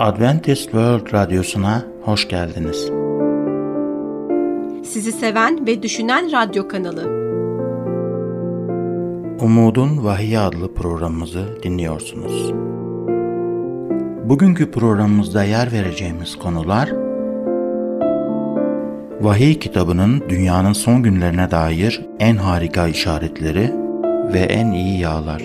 Adventist World Radyosu'na hoş geldiniz. Sizi seven ve düşünen radyo kanalı. Umudun Vahiy adlı programımızı dinliyorsunuz. Bugünkü programımızda yer vereceğimiz konular Vahiy kitabının dünyanın son günlerine dair en harika işaretleri ve en iyi yağlar.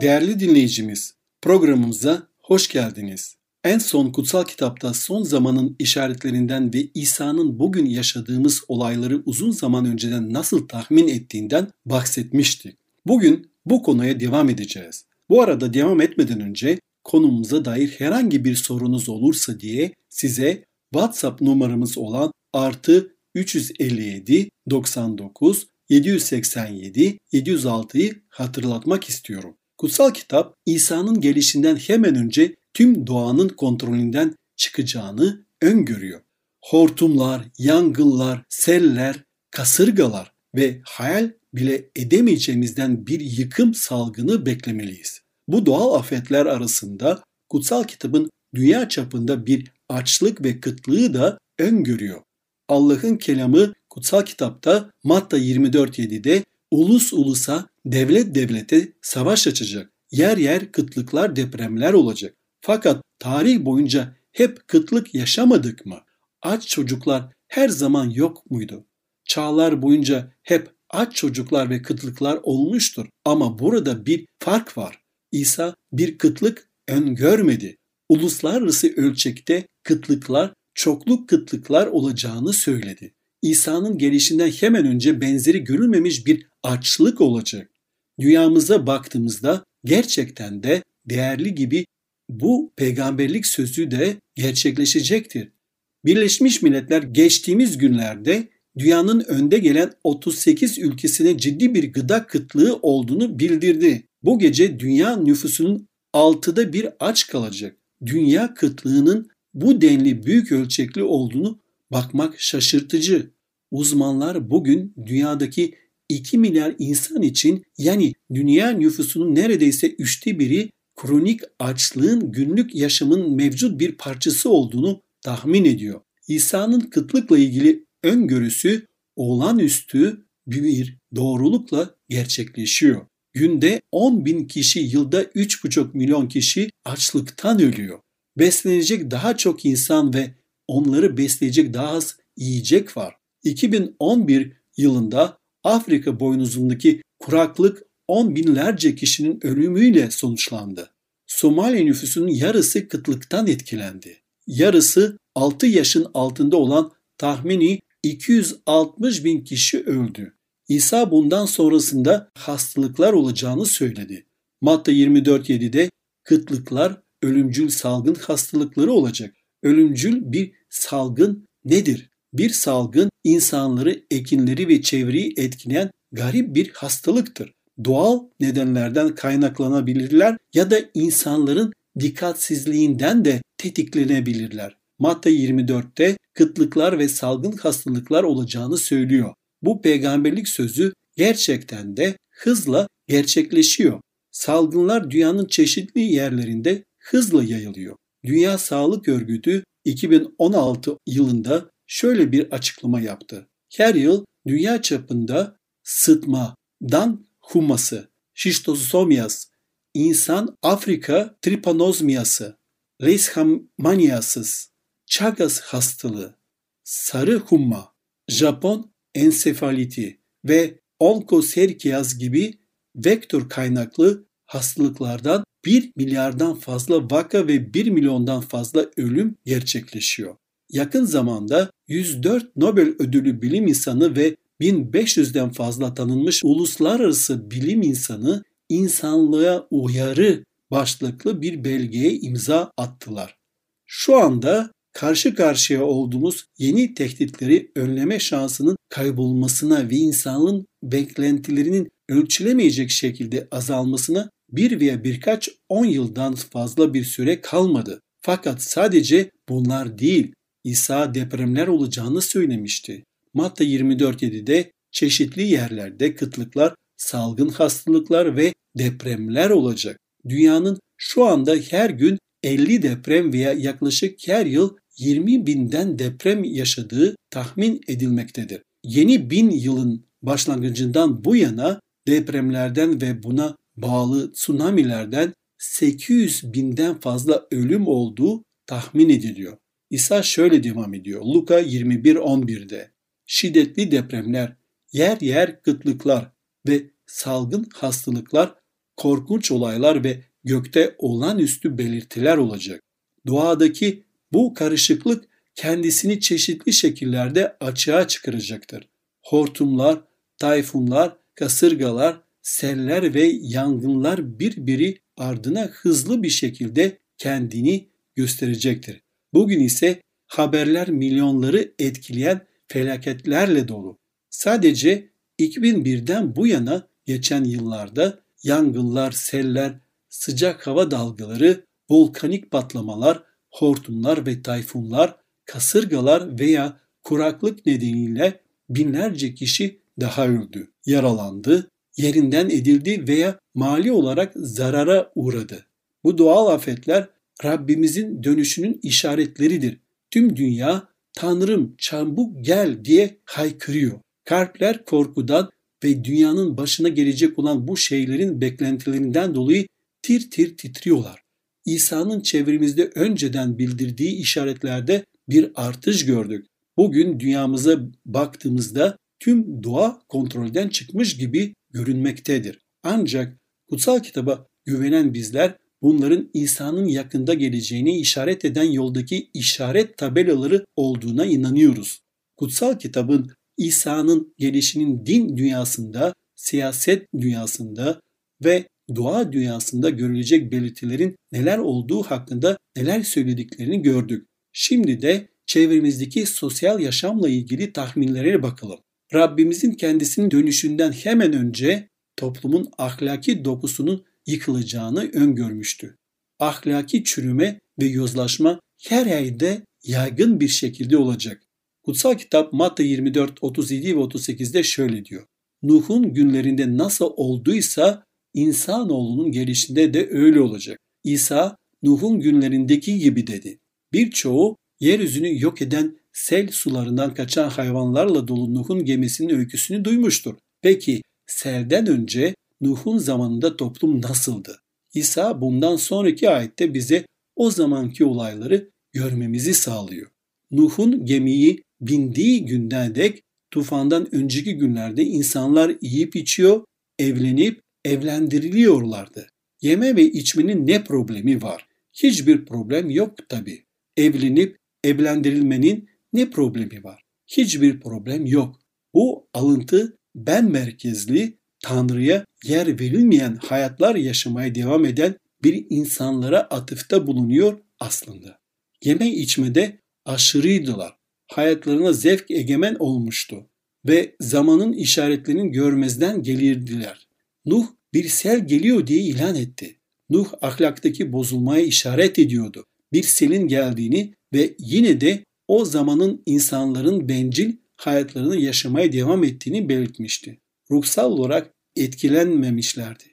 Değerli dinleyicimiz, programımıza hoş geldiniz. En son kutsal kitapta son zamanın işaretlerinden ve İsa'nın bugün yaşadığımız olayları uzun zaman önceden nasıl tahmin ettiğinden bahsetmiştik. Bugün bu konuya devam edeceğiz. Bu arada devam etmeden önce konumuza dair herhangi bir sorunuz olursa diye size WhatsApp numaramız olan artı 357 99 787 706'yı hatırlatmak istiyorum. Kutsal kitap İsa'nın gelişinden hemen önce tüm doğanın kontrolünden çıkacağını öngörüyor. Hortumlar, yangınlar, seller, kasırgalar ve hayal bile edemeyeceğimizden bir yıkım salgını beklemeliyiz. Bu doğal afetler arasında kutsal kitabın dünya çapında bir açlık ve kıtlığı da öngörüyor. Allah'ın kelamı kutsal kitapta Matta 24.7'de ulus ulusa, devlet devlete savaş açacak. Yer yer kıtlıklar, depremler olacak. Fakat tarih boyunca hep kıtlık yaşamadık mı? Aç çocuklar her zaman yok muydu? Çağlar boyunca hep aç çocuklar ve kıtlıklar olmuştur. Ama burada bir fark var. İsa bir kıtlık öngörmedi. Uluslararası ölçekte kıtlıklar, çokluk kıtlıklar olacağını söyledi. İsa'nın gelişinden hemen önce benzeri görülmemiş bir açlık olacak. Dünyamıza baktığımızda gerçekten de değerli gibi bu peygamberlik sözü de gerçekleşecektir. Birleşmiş Milletler geçtiğimiz günlerde dünyanın önde gelen 38 ülkesine ciddi bir gıda kıtlığı olduğunu bildirdi. Bu gece dünya nüfusunun altıda bir aç kalacak. Dünya kıtlığının bu denli büyük ölçekli olduğunu bakmak şaşırtıcı. Uzmanlar bugün dünyadaki 2 milyar insan için yani dünya nüfusunun neredeyse üçte biri kronik açlığın günlük yaşamın mevcut bir parçası olduğunu tahmin ediyor. İsa'nın kıtlıkla ilgili öngörüsü olağanüstü bir doğrulukla gerçekleşiyor. Günde 10 bin kişi, yılda 3,5 milyon kişi açlıktan ölüyor. Beslenecek daha çok insan ve onları besleyecek daha az yiyecek var. 2011 yılında Afrika boynuzundaki kuraklık on binlerce kişinin ölümüyle sonuçlandı. Somali nüfusunun yarısı kıtlıktan etkilendi. Yarısı 6 yaşın altında olan tahmini 260 bin kişi öldü. İsa bundan sonrasında hastalıklar olacağını söyledi. Matta 24.7'de kıtlıklar ölümcül salgın hastalıkları olacak. Ölümcül bir salgın nedir? Bir salgın insanları, ekinleri ve çevreyi etkileyen garip bir hastalıktır. Doğal nedenlerden kaynaklanabilirler ya da insanların dikkatsizliğinden de tetiklenebilirler. Matta 24'te kıtlıklar ve salgın hastalıklar olacağını söylüyor. Bu peygamberlik sözü gerçekten de hızla gerçekleşiyor. Salgınlar dünyanın çeşitli yerlerinde hızla yayılıyor. Dünya Sağlık Örgütü 2016 yılında şöyle bir açıklama yaptı. Her yıl dünya çapında sıtmadan huması, şistosomyas, insan Afrika tripanozmiyası, leishmaniasız, Chagas hastalığı, sarı humma, Japon ensefaliti ve onkoserkiaz gibi vektör kaynaklı hastalıklardan 1 milyardan fazla vaka ve 1 milyondan fazla ölüm gerçekleşiyor. Yakın zamanda 104 Nobel ödülü bilim insanı ve 1500'den fazla tanınmış uluslararası bilim insanı insanlığa uyarı başlıklı bir belgeye imza attılar. Şu anda karşı karşıya olduğumuz yeni tehditleri önleme şansının kaybolmasına ve insanlığın beklentilerinin ölçülemeyecek şekilde azalmasına bir veya birkaç on yıldan fazla bir süre kalmadı. Fakat sadece bunlar değil, İsa depremler olacağını söylemişti. Matta 24.7'de çeşitli yerlerde kıtlıklar, salgın hastalıklar ve depremler olacak. Dünyanın Şu anda her gün 50 deprem veya yaklaşık her yıl 20 binden deprem yaşadığı tahmin edilmektedir. Yeni bin yılın başlangıcından bu yana depremlerden ve buna bağlı tsunamilerden 800 binden fazla ölüm olduğu tahmin ediliyor. İsa şöyle devam ediyor. Luka 21.11'de şiddetli depremler, yer yer kıtlıklar ve salgın hastalıklar, korkunç olaylar ve gökte olağanüstü belirtiler olacak. Doğadaki bu karışıklık kendisini çeşitli şekillerde açığa çıkaracaktır. Hortumlar, tayfunlar, kasırgalar, seller ve yangınlar birbiri ardına hızlı bir şekilde kendini gösterecektir. Bugün ise haberler milyonları etkileyen felaketlerle dolu. Sadece 2001'den bu yana geçen yıllarda yangınlar, seller, sıcak hava dalgaları, volkanik patlamalar, hortumlar ve tayfunlar, kasırgalar veya kuraklık nedeniyle binlerce kişi daha öldü, yaralandı, yerinden edildi veya mali olarak zarara uğradı. Bu doğal afetler Rabbimizin dönüşünün işaretleridir. Tüm dünya Tanrım çabuk gel diye haykırıyor. Kalpler korkudan ve dünyanın başına gelecek olan bu şeylerin beklentilerinden dolayı tir tir titriyorlar. İsa'nın çevremizde önceden bildirdiği işaretlerde bir artış gördük. Bugün dünyamıza baktığımızda tüm doğa kontrolden çıkmış gibi görünmektedir. Ancak kutsal kitaba güvenen bizler bunların İsa'nın yakında geleceğini işaret eden yoldaki işaret tabelaları olduğuna inanıyoruz. Kutsal kitabın İsa'nın gelişinin din dünyasında, siyaset dünyasında ve doğa dünyasında görülecek belirtilerin neler olduğu hakkında neler söylediklerini gördük. Şimdi de çevremizdeki sosyal yaşamla ilgili tahminlere bakalım. Rabbimizin kendisinin dönüşünden hemen önce toplumun ahlaki dokusunun yıkılacağını öngörmüştü. Ahlaki çürüme ve yozlaşma her yerde yaygın bir şekilde olacak. Kutsal kitap Matta 24, 37 ve 38'de şöyle diyor. Nuh'un günlerinde nasıl olduysa insanoğlunun gelişinde de öyle olacak. İsa Nuh'un günlerindeki gibi dedi. Birçoğu yeryüzünü yok eden sel sularından kaçan hayvanlarla dolu Nuh'un gemisinin öyküsünü duymuştur. Peki selden önce Nuh'un zamanında toplum nasıldı? İsa bundan sonraki ayette bize o zamanki olayları görmemizi sağlıyor. Nuh'un gemiyi bindiği günden dek tufandan önceki günlerde insanlar yiyip içiyor, evlenip evlendiriliyorlardı. Yeme ve içmenin ne problemi var? Hiçbir problem yok tabi. Evlenip evlendirilmenin ne problemi var? Hiçbir problem yok. Bu alıntı ben merkezli Tanrı'ya yer verilmeyen hayatlar yaşamaya devam eden bir insanlara atıfta bulunuyor aslında. Yeme içmede aşırıydılar. Hayatlarına zevk egemen olmuştu ve zamanın işaretlerini görmezden gelirdiler. Nuh bir sel geliyor diye ilan etti. Nuh ahlaktaki bozulmaya işaret ediyordu. Bir selin geldiğini ve yine de o zamanın insanların bencil hayatlarını yaşamaya devam ettiğini belirtmişti. Ruhsal olarak etkilenmemişlerdi.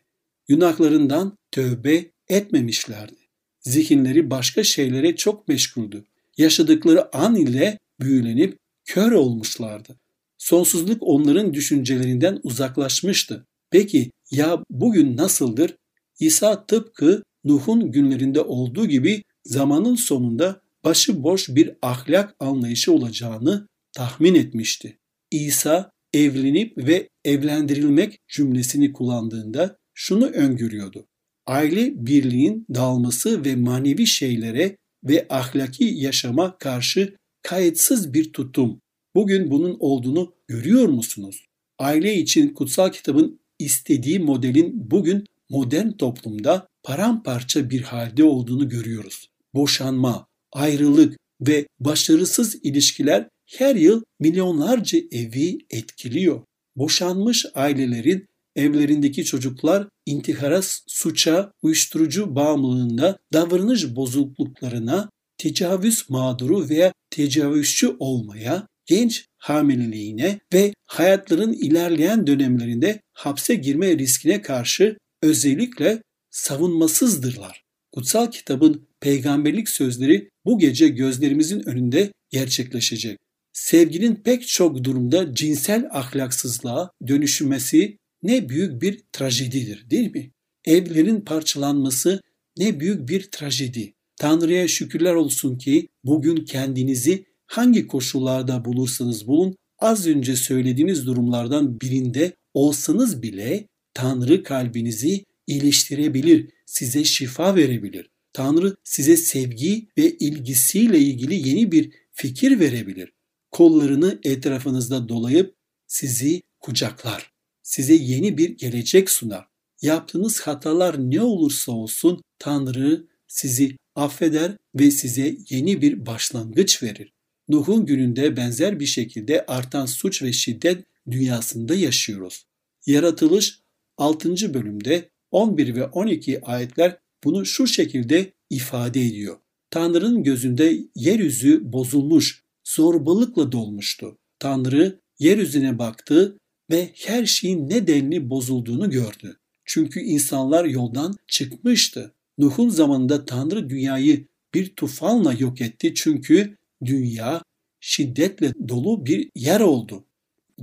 Günahlarından tövbe etmemişlerdi. Zihinleri başka şeylere çok meşguldü. Yaşadıkları an ile büyülenip kör olmuşlardı. Sonsuzluk onların düşüncelerinden uzaklaşmıştı. Peki ya bugün nasıldır? İsa tıpkı Nuh'un günlerinde olduğu gibi zamanın sonunda başıboş bir ahlak anlayışı olacağını tahmin etmişti. İsa evlenip ve evlendirilmek cümlesini kullandığında şunu öngörüyordu. Aile birliğin dağılması ve manevi şeylere ve ahlaki yaşama karşı kayıtsız bir tutum. Bugün bunun olduğunu görüyor musunuz? Aile için kutsal kitabın istediği modelin bugün modern toplumda paramparça bir halde olduğunu görüyoruz. Boşanma, ayrılık ve başarısız ilişkiler her yıl milyonlarca evi etkiliyor. Boşanmış ailelerin evlerindeki çocuklar intihara, suça, uyuşturucu bağımlılığında, davranış bozukluklarına, tecavüz mağduru veya tecavüzçü olmaya, genç hamileliğine ve hayatların ilerleyen dönemlerinde hapse girme riskine karşı özellikle savunmasızdırlar. Kutsal kitabın peygamberlik sözleri bu gece gözlerimizin önünde gerçekleşecek. Sevginin pek çok durumda cinsel ahlaksızlığa dönüşmesi ne büyük bir trajedidir değil mi? Evlerin parçalanması ne büyük bir trajedi. Tanrı'ya şükürler olsun ki bugün kendinizi hangi koşullarda bulursanız bulun az önce söylediğiniz durumlardan birinde olsanız bile Tanrı kalbinizi iyileştirebilir, size şifa verebilir. Tanrı size sevgi ve ilgisiyle ilgili yeni bir fikir verebilir. Kollarını etrafınızda dolayıp sizi kucaklar. Size yeni bir gelecek sunar. Yaptığınız hatalar ne olursa olsun Tanrı sizi affeder ve size yeni bir başlangıç verir. Nuh'un gününde benzer bir şekilde artan suç ve şiddet dünyasında yaşıyoruz. Yaratılış 6. bölümde 11 ve 12 ayetler bunu şu şekilde ifade ediyor. Tanrı'nın gözünde yeryüzü bozulmuş, zorbalıkla dolmuştu. Tanrı yeryüzüne baktı ve her şeyin nedenli bozulduğunu gördü. Çünkü insanlar yoldan çıkmıştı. Nuh'un zamanında Tanrı dünyayı bir tufanla yok etti çünkü dünya şiddetle dolu bir yer oldu.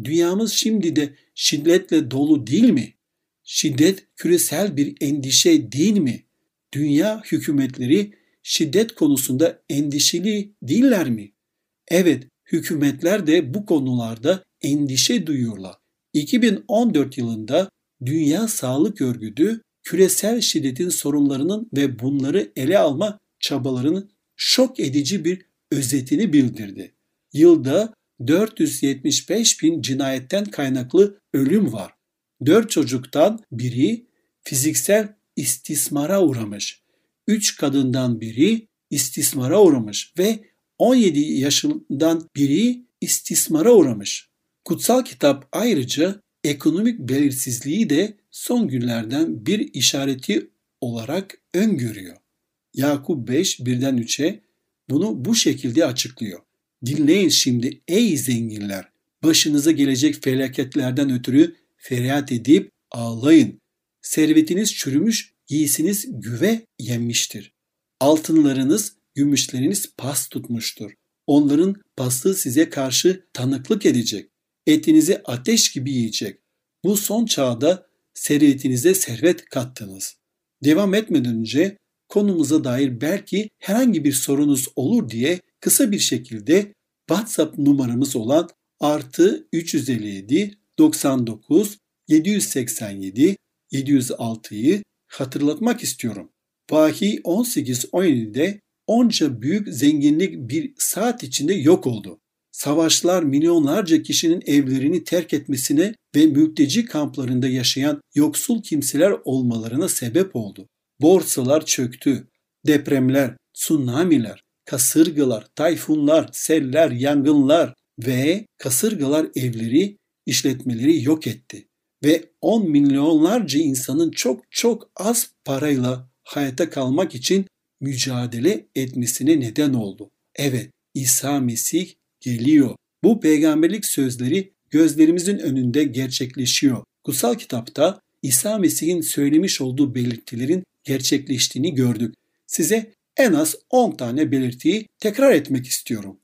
Dünyamız şimdi de şiddetle dolu değil mi? Şiddet küresel bir endişe değil mi? Dünya hükümetleri şiddet konusunda endişeli değiller mi? Evet, hükümetler de bu konularda endişe duyuyorlar. 2014 yılında Dünya Sağlık Örgütü küresel şiddetin sorunlarının ve bunları ele alma çabalarının şok edici bir özetini bildirdi. Yılda 475 bin cinayetten kaynaklı ölüm var. 4 çocuktan biri fiziksel istismara uğramış. 3 kadından biri istismara uğramış ve 17 yaşından biri istismara uğramış. Kutsal kitap ayrıca ekonomik belirsizliği de son günlerden bir işareti olarak öngörüyor. Yakup 5 birden 3'e bunu bu şekilde açıklıyor. Dinleyin şimdi ey zenginler başınıza gelecek felaketlerden ötürü feryat edip ağlayın. Servetiniz çürümüş, giysiniz güve yenmiştir. Altınlarınız, gümüşleriniz pas tutmuştur. Onların paslığı size karşı tanıklık edecek. Etinizi ateş gibi yiyecek. Bu son çağda servetinize servet kattınız. Devam etmeden önce konumuza dair belki herhangi bir sorunuz olur diye kısa bir şekilde WhatsApp numaramız olan artı 357 99 787 706'yı hatırlatmak istiyorum. Vahiy 18-17'de onca büyük zenginlik bir saat içinde yok oldu. Savaşlar milyonlarca kişinin evlerini terk etmesine ve mülteci kamplarında yaşayan yoksul kimseler olmalarına sebep oldu. Borsalar çöktü. Depremler, tsunamiler, kasırgalar, tayfunlar, seller, yangınlar ve kasırgalar evleri, işletmeleri yok etti. Ve 10 milyonlarca insanın çok çok az parayla hayata kalmak için mücadele etmesine neden oldu. Evet, İsa Mesih geliyor. Bu peygamberlik sözleri gözlerimizin önünde gerçekleşiyor. Kutsal kitapta İsa Mesih'in söylemiş olduğu belirtilerin gerçekleştiğini gördük. Size en az 10 tane belirtiyi tekrar etmek istiyorum.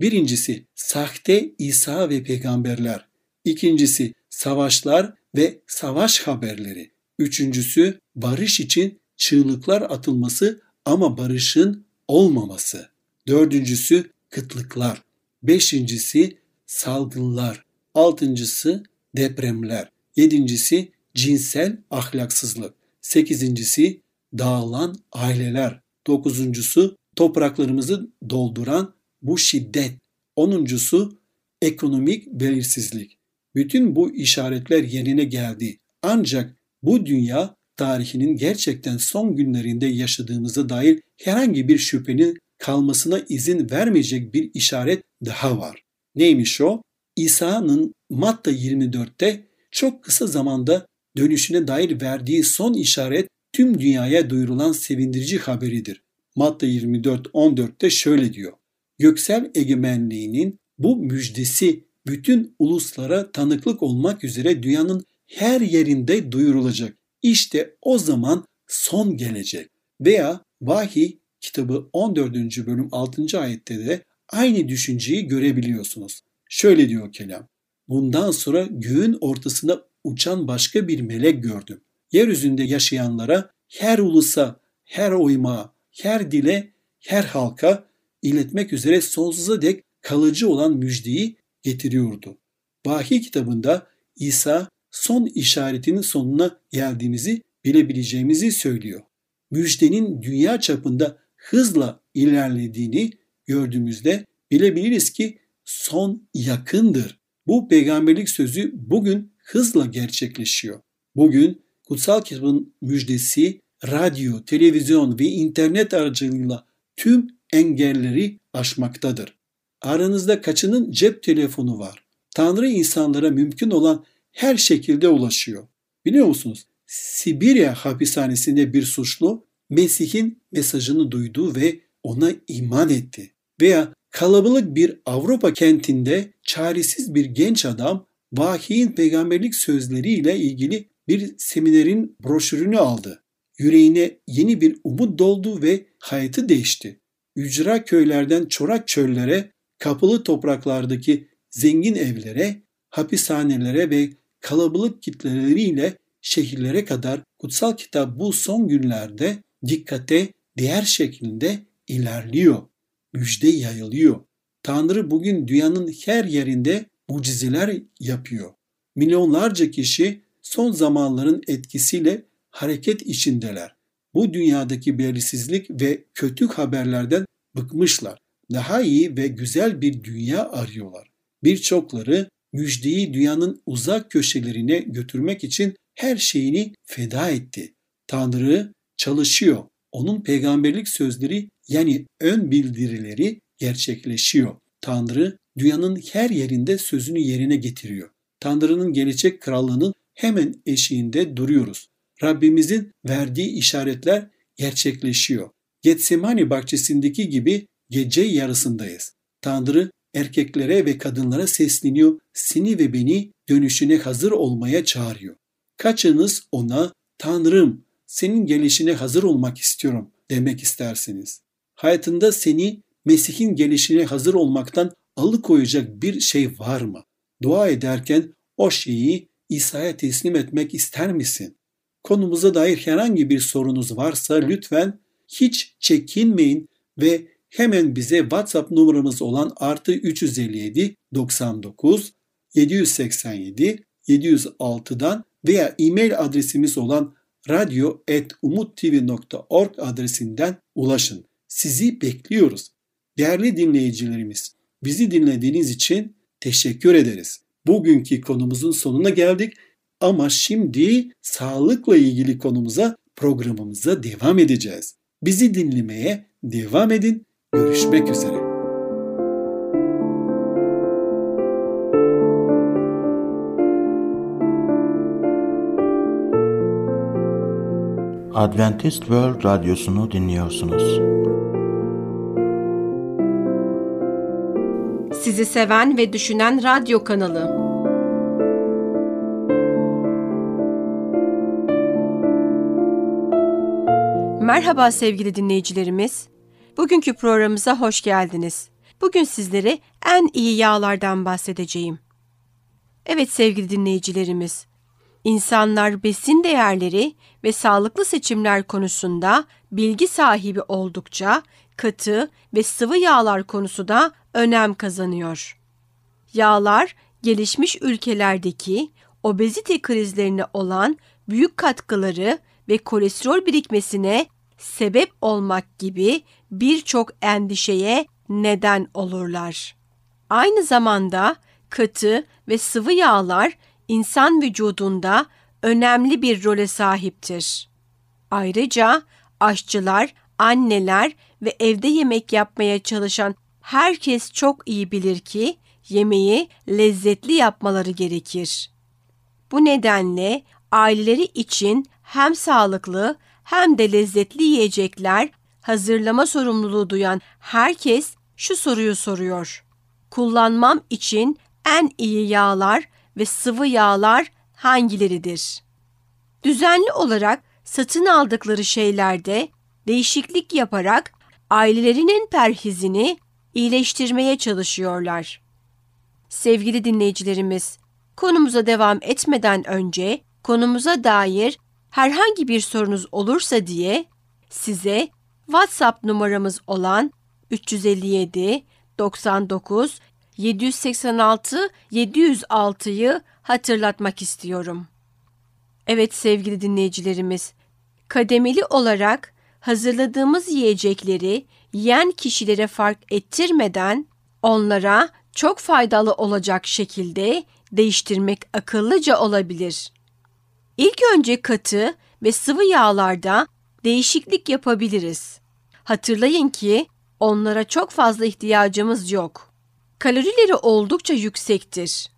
Birincisi sahte İsa ve peygamberler. İkincisi savaşlar ve savaş haberleri. Üçüncüsü barış için çığlıklar atılması ama barışın olmaması. Dördüncüsü kıtlıklar. Beşincisi salgınlar. Altıncısı depremler. Yedincisi cinsel ahlaksızlık. Sekizincisi dağılan aileler. Dokuzuncusu topraklarımızı dolduran bu şiddet. Onuncusu ekonomik belirsizlik. Bütün bu işaretler yerine geldi. Ancak bu dünya tarihinin gerçekten son günlerinde yaşadığımıza dair herhangi bir şüphenin kalmasına izin vermeyecek bir işaret daha var. Neymiş o? İsa'nın Matta 24'te çok kısa zamanda dönüşüne dair verdiği son işaret tüm dünyaya duyurulan sevindirici haberidir. Matta 24-14'te şöyle diyor. Göksel egemenliğinin bu müjdesi bütün uluslara tanıklık olmak üzere dünyanın her yerinde duyurulacak. İşte o zaman son gelecek. Veya Vahiy kitabı 14. bölüm 6. ayette de aynı düşünceyi görebiliyorsunuz. Şöyle diyor kelam. Bundan sonra göğün ortasında uçan başka bir melek gördüm. Yeryüzünde yaşayanlara her ulusa, her oymağa, her dile, her halka iletmek üzere sonsuza dek kalıcı olan müjdeyi getiriyordu. Vahiy kitabında İsa son işaretinin sonuna geldiğimizi bilebileceğimizi söylüyor. Müjdenin dünya çapında hızla ilerlediğini gördüğümüzde bilebiliriz ki son yakındır. Bu peygamberlik sözü bugün hızla gerçekleşiyor. Bugün kutsal kitabın müjdesi radyo, televizyon ve internet aracılığıyla tüm engelleri aşmaktadır. Aranızda kaçının cep telefonu var? Tanrı insanlara mümkün olan her şekilde ulaşıyor. Biliyor musunuz? Sibirya hapishanesinde bir suçlu Mesih'in mesajını duydu ve ona iman etti. Veya kalabalık bir Avrupa kentinde çaresiz bir genç adam vahiyin peygamberlik sözleriyle ilgili bir seminerin broşürünü aldı. Yüreğine yeni bir umut doldu ve hayatı değişti. Ücra köylerden çorak çöllere, kapılı topraklardaki zengin evlere, hapishanelere ve kalabalık kitleleriyle şehirlere kadar kutsal kitap bu son günlerde dikkate değer şeklinde ilerliyor. Müjde yayılıyor. Tanrı bugün dünyanın her yerinde mucizeler yapıyor. Milyonlarca kişi son zamanların etkisiyle hareket içindeler. Bu dünyadaki belirsizlik ve kötü haberlerden bıkmışlar. Daha iyi ve güzel bir dünya arıyorlar. Birçokları müjdeyi dünyanın uzak köşelerine götürmek için her şeyini feda etti. Tanrı çalışıyor. Onun peygamberlik sözleri yani ön bildirileri gerçekleşiyor. Tanrı dünyanın her yerinde sözünü yerine getiriyor. Tanrı'nın gelecek krallığının hemen eşiğinde duruyoruz. Rabbimizin verdiği işaretler gerçekleşiyor. Getsemani bahçesindeki gibi gece yarısındayız. Tanrı erkeklere ve kadınlara sesleniyor, seni ve beni dönüşüne hazır olmaya çağırıyor. Kaçınız ona Tanrım senin gelişine hazır olmak istiyorum demek istersiniz. Hayatında seni Mesih'in gelişine hazır olmaktan alıkoyacak bir şey var mı? Dua ederken o şeyi İsa'ya teslim etmek ister misin? Konumuza dair herhangi bir sorunuz varsa lütfen hiç çekinmeyin ve hemen bize WhatsApp numaramız olan artı 357 99 787 706'dan veya e-mail adresimiz olan radyo.umuttv.org adresinden ulaşın. Sizi bekliyoruz. Değerli dinleyicilerimiz, bizi dinlediğiniz için teşekkür ederiz. Bugünkü konumuzun sonuna geldik ama şimdi sağlıkla ilgili konumuza programımıza devam edeceğiz. Bizi dinlemeye devam edin. Görüşmek üzere. Adventist World Radyosu'nu dinliyorsunuz. Sizi seven ve düşünen radyo kanalı. Merhaba sevgili dinleyicilerimiz. Bugünkü programımıza hoş geldiniz. Bugün sizlere en iyi yağlardan bahsedeceğim. Evet sevgili dinleyicilerimiz, İnsanlar besin değerleri ve sağlıklı seçimler konusunda bilgi sahibi oldukça katı ve sıvı yağlar konusu da önem kazanıyor. Yağlar gelişmiş ülkelerdeki obezite krizlerine olan büyük katkıları ve kolesterol birikmesine sebep olmak gibi birçok endişeye neden olurlar. Aynı zamanda katı ve sıvı yağlar insan vücudunda önemli bir role sahiptir. Ayrıca aşçılar, anneler ve evde yemek yapmaya çalışan herkes çok iyi bilir ki yemeği lezzetli yapmaları gerekir. Bu nedenle aileleri için hem sağlıklı hem de lezzetli yiyecekler hazırlama sorumluluğu duyan herkes şu soruyu soruyor. Kullanmam için en iyi yağlar ve sıvı yağlar hangileridir? Düzenli olarak satın aldıkları şeylerde değişiklik yaparak ailelerinin perhizini iyileştirmeye çalışıyorlar. Sevgili dinleyicilerimiz, konumuza devam etmeden önce konumuza dair herhangi bir sorunuz olursa diye size WhatsApp numaramız olan 357 99 786 706'yı hatırlatmak istiyorum. Evet sevgili dinleyicilerimiz, kademeli olarak hazırladığımız yiyecekleri yiyen kişilere fark ettirmeden onlara çok faydalı olacak şekilde değiştirmek akıllıca olabilir. İlk önce katı ve sıvı yağlarda değişiklik yapabiliriz. Hatırlayın ki onlara çok fazla ihtiyacımız yok. Kalorileri oldukça yüksektir.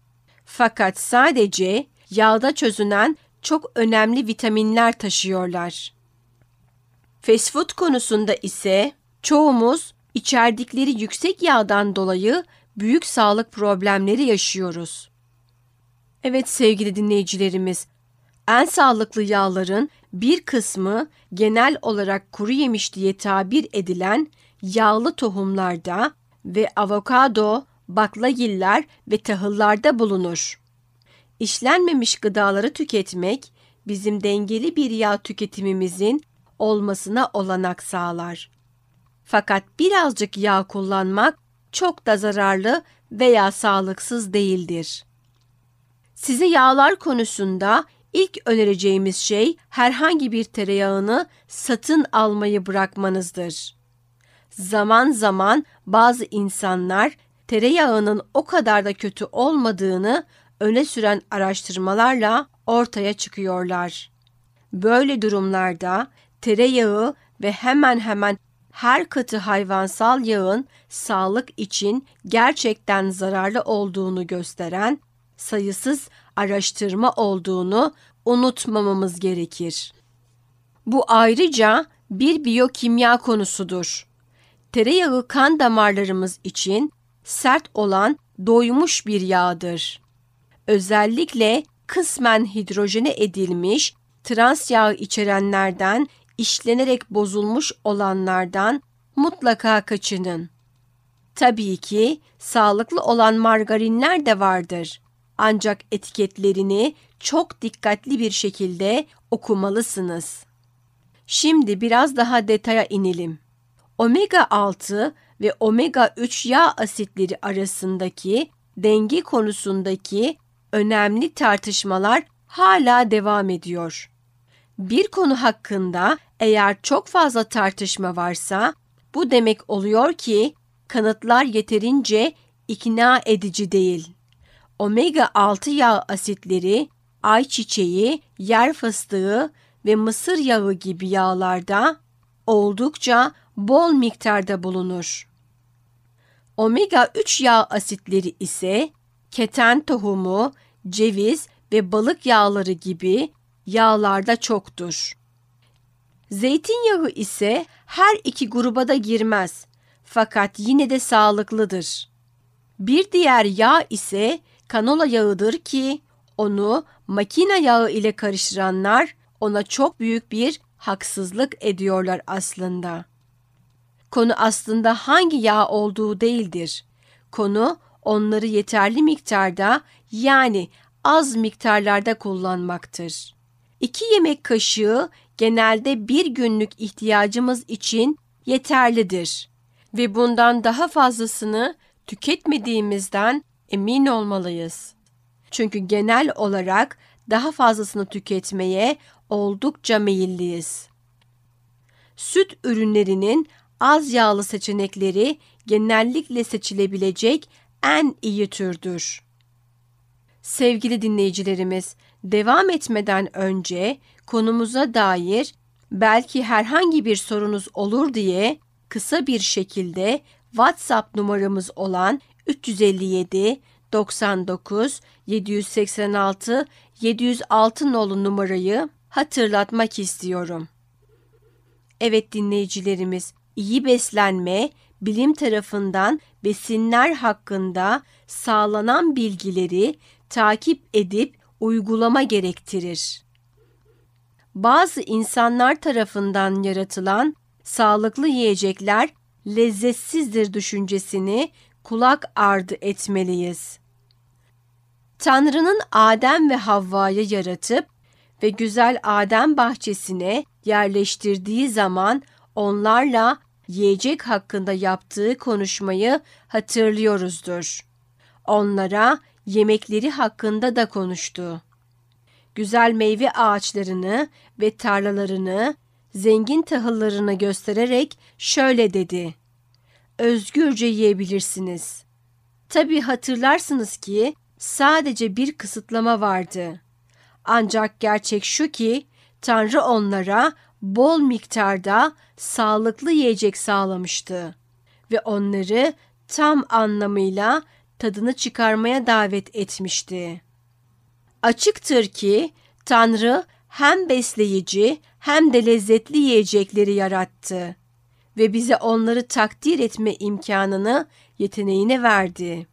Fakat sadece yağda çözünen çok önemli vitaminler taşıyorlar. Fast food konusunda ise çoğumuz içerdikleri yüksek yağdan dolayı büyük sağlık problemleri yaşıyoruz. Evet sevgili dinleyicilerimiz, en sağlıklı yağların bir kısmı genel olarak kuru yemiş diye tabir edilen yağlı tohumlarda ve avokado, baklagiller ve tahıllarda bulunur. İşlenmemiş gıdaları tüketmek bizim dengeli bir yağ tüketimimizin olmasına olanak sağlar. Fakat birazcık yağ kullanmak çok da zararlı veya sağlıksız değildir. Size yağlar konusunda ilk önereceğimiz şey herhangi bir tereyağını satın almayı bırakmanızdır. Zaman zaman bazı insanlar tereyağının o kadar da kötü olmadığını öne süren araştırmalarla ortaya çıkıyorlar. Böyle durumlarda tereyağı ve hemen hemen her katı hayvansal yağın sağlık için gerçekten zararlı olduğunu gösteren sayısız araştırma olduğunu unutmamamız gerekir. Bu ayrıca bir biyokimya konusudur. Tereyağı kan damarlarımız için sert olan doymuş bir yağdır. Özellikle kısmen hidrojene edilmiş trans yağı içerenlerden işlenerek bozulmuş olanlardan mutlaka kaçının. Tabii ki sağlıklı olan margarinler de vardır. Ancak etiketlerini çok dikkatli bir şekilde okumalısınız. Şimdi biraz daha detaya inelim. Omega 6 ve omega 3 yağ asitleri arasındaki denge konusundaki önemli tartışmalar hala devam ediyor. Bir konu hakkında eğer çok fazla tartışma varsa bu demek oluyor ki kanıtlar yeterince ikna edici değil. Omega 6 yağ asitleri ayçiçeği, yer fıstığı ve mısır yağı gibi yağlarda oldukça bol miktarda bulunur. Omega 3 yağ asitleri ise keten tohumu, ceviz ve balık yağları gibi yağlarda çoktur. Zeytinyağı ise her iki gruba da girmez fakat yine de sağlıklıdır. Bir diğer yağ ise kanola yağıdır ki onu makine yağı ile karıştıranlar ona çok büyük bir haksızlık ediyorlar aslında. Konu aslında hangi yağ olduğu değildir. Konu onları yeterli miktarda yani az miktarlarda kullanmaktır. 2 yemek kaşığı genelde bir günlük ihtiyacımız için yeterlidir ve bundan daha fazlasını tüketmediğimizden emin olmalıyız. Çünkü genel olarak daha fazlasını tüketmeye oldukça meyilliyiz. Süt ürünlerinin az yağlı seçenekleri genellikle seçilebilecek en iyi türdür. Sevgili dinleyicilerimiz, devam etmeden önce konumuza dair belki herhangi bir sorunuz olur diye kısa bir şekilde WhatsApp numaramız olan 357 99 786 706 nolu numarayı hatırlatmak istiyorum. Evet dinleyicilerimiz, iyi beslenme, bilim tarafından besinler hakkında sağlanan bilgileri takip edip uygulama gerektirir. Bazı insanlar tarafından yaratılan sağlıklı yiyecekler lezzetsizdir düşüncesini kulak ardı etmeliyiz. Tanrı'nın Adem ve Havva'yı yaratıp ve güzel Adem bahçesine yerleştirdiği zaman onlarla yiyecek hakkında yaptığı konuşmayı hatırlıyoruzdur. Onlara yemekleri hakkında da konuştu. Güzel meyve ağaçlarını ve tarlalarını, zengin tahıllarını göstererek şöyle dedi. Özgürce yiyebilirsiniz. Tabi hatırlarsınız ki sadece bir kısıtlama vardı. Ancak gerçek şu ki Tanrı onlara bol miktarda sağlıklı yiyecek sağlamıştı ve onları tam anlamıyla tadını çıkarmaya davet etmişti. Açıktır ki Tanrı hem besleyici hem de lezzetli yiyecekleri yarattı ve bize onları takdir etme imkanını, yeteneğini verdi.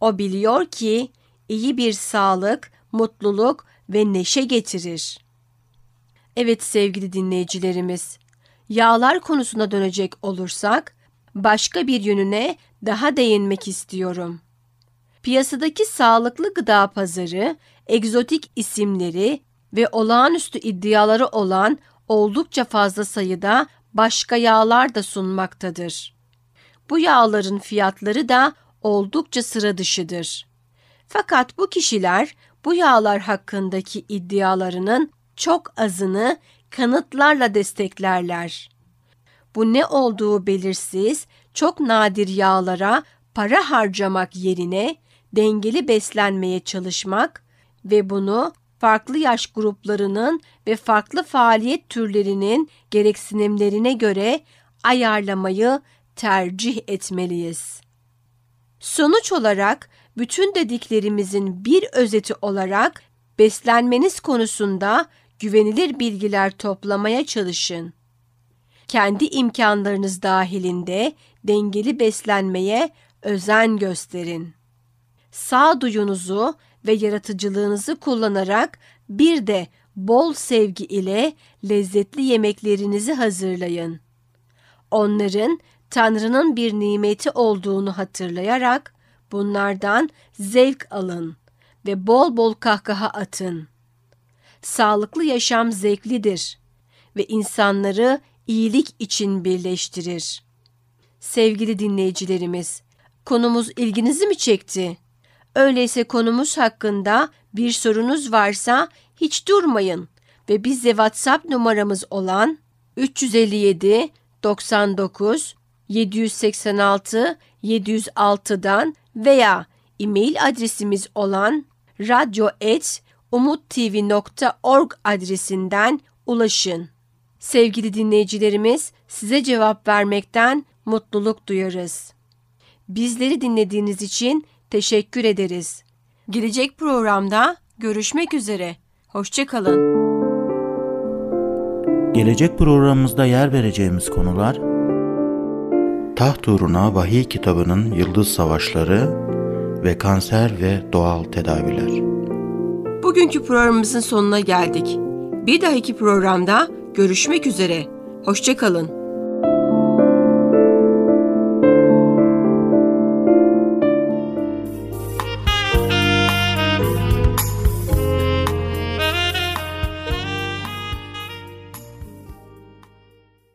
O biliyor ki iyi bir sağlık, mutluluk ve neşe getirir. Evet sevgili dinleyicilerimiz, yağlar konusuna dönecek olursak başka bir yönüne daha değinmek istiyorum. Piyasadaki sağlıklı gıda pazarı, egzotik isimleri ve olağanüstü iddiaları olan oldukça fazla sayıda başka yağlar da sunmaktadır. Bu yağların fiyatları da oldukça sıra dışıdır. Fakat bu kişiler bu yağlar hakkındaki iddialarının çok azını kanıtlarla desteklerler. Bu ne olduğu belirsiz, çok nadir yağlara para harcamak yerine dengeli beslenmeye çalışmak ve bunu farklı yaş gruplarının ve farklı faaliyet türlerinin gereksinimlerine göre ayarlamayı tercih etmeliyiz. Sonuç olarak bütün dediklerimizin bir özeti olarak beslenmeniz konusunda güvenilir bilgiler toplamaya çalışın. Kendi imkanlarınız dahilinde dengeli beslenmeye özen gösterin. Sağduyunuzu ve yaratıcılığınızı kullanarak bir de bol sevgi ile lezzetli yemeklerinizi hazırlayın. Onların Tanrı'nın bir nimeti olduğunu hatırlayarak bunlardan zevk alın ve bol bol kahkaha atın. Sağlıklı yaşam zevklidir ve insanları iyilik için birleştirir. Sevgili dinleyicilerimiz, konumuz ilginizi mi çekti? Öyleyse konumuz hakkında bir sorunuz varsa hiç durmayın ve bize WhatsApp numaramız olan 357 99 786 706'dan veya e-mail adresimiz olan radyo.umuttv.org adresinden ulaşın. Sevgili dinleyicilerimiz, size cevap vermekten mutluluk duyarız. Bizleri dinlediğiniz için teşekkür ederiz. Gelecek programda görüşmek üzere. Hoşçakalın. Gelecek programımızda yer vereceğimiz konular Taht uğruna Vahiy kitabının Yıldız Savaşları ve kanser ve doğal tedaviler. Bugünkü programımızın sonuna geldik. Bir dahaki programda görüşmek üzere. Hoşçakalın.